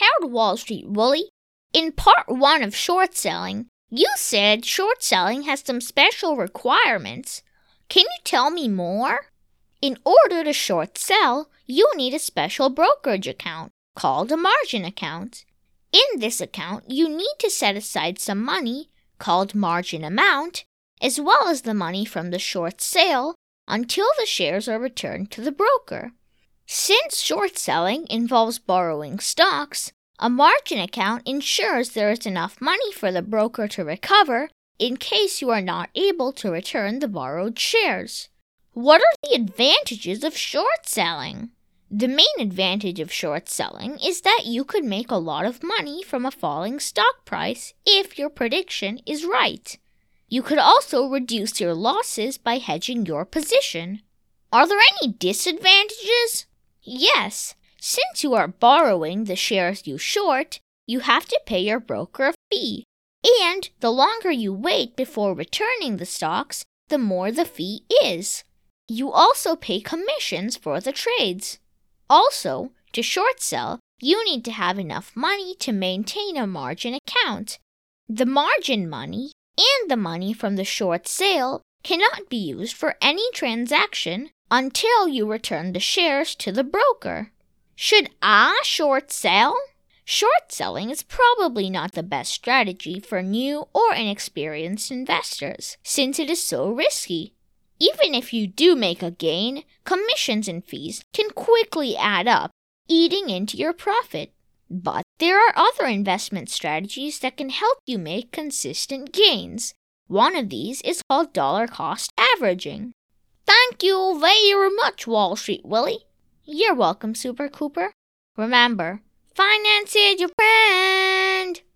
Howard Wall Street Willie? In part one of short selling, you said short selling has some special requirements. Can you tell me more? In order to short sell, you need a special brokerage account called a margin account. In this account, you need to set aside some money called margin amount, as well as the money from the short sale until the shares are returned to the broker. Since short selling involves borrowing stocks, a margin account ensures there is enough money for the broker to recover in case you are not able to return the borrowed shares. What are the advantages of short selling? The main advantage of short selling is that you could make a lot of money from a falling stock price if your prediction is right. You could also reduce your losses by hedging your position. Are there any disadvantages? Yes. Since you are borrowing the shares you short, you have to pay your broker a fee. And the longer you wait before returning the stocks, the more the fee is. You also pay commissions for the trades. Also, to short sell, you need to have enough money to maintain a margin account. The margin money and the money from the short sale cannot be used for any transaction until you return the shares to the broker. Should I short sell? Short selling is probably not the best strategy for new or inexperienced investors since it is so risky. Even if you do make a gain, commissions and fees can quickly add up, eating into your profit. But there are other investment strategies that can help you make consistent gains. One of these is called dollar cost averaging. Thank you very much, Wall Street Willie. You're welcome, Super Cooper. Remember, finance is your friend.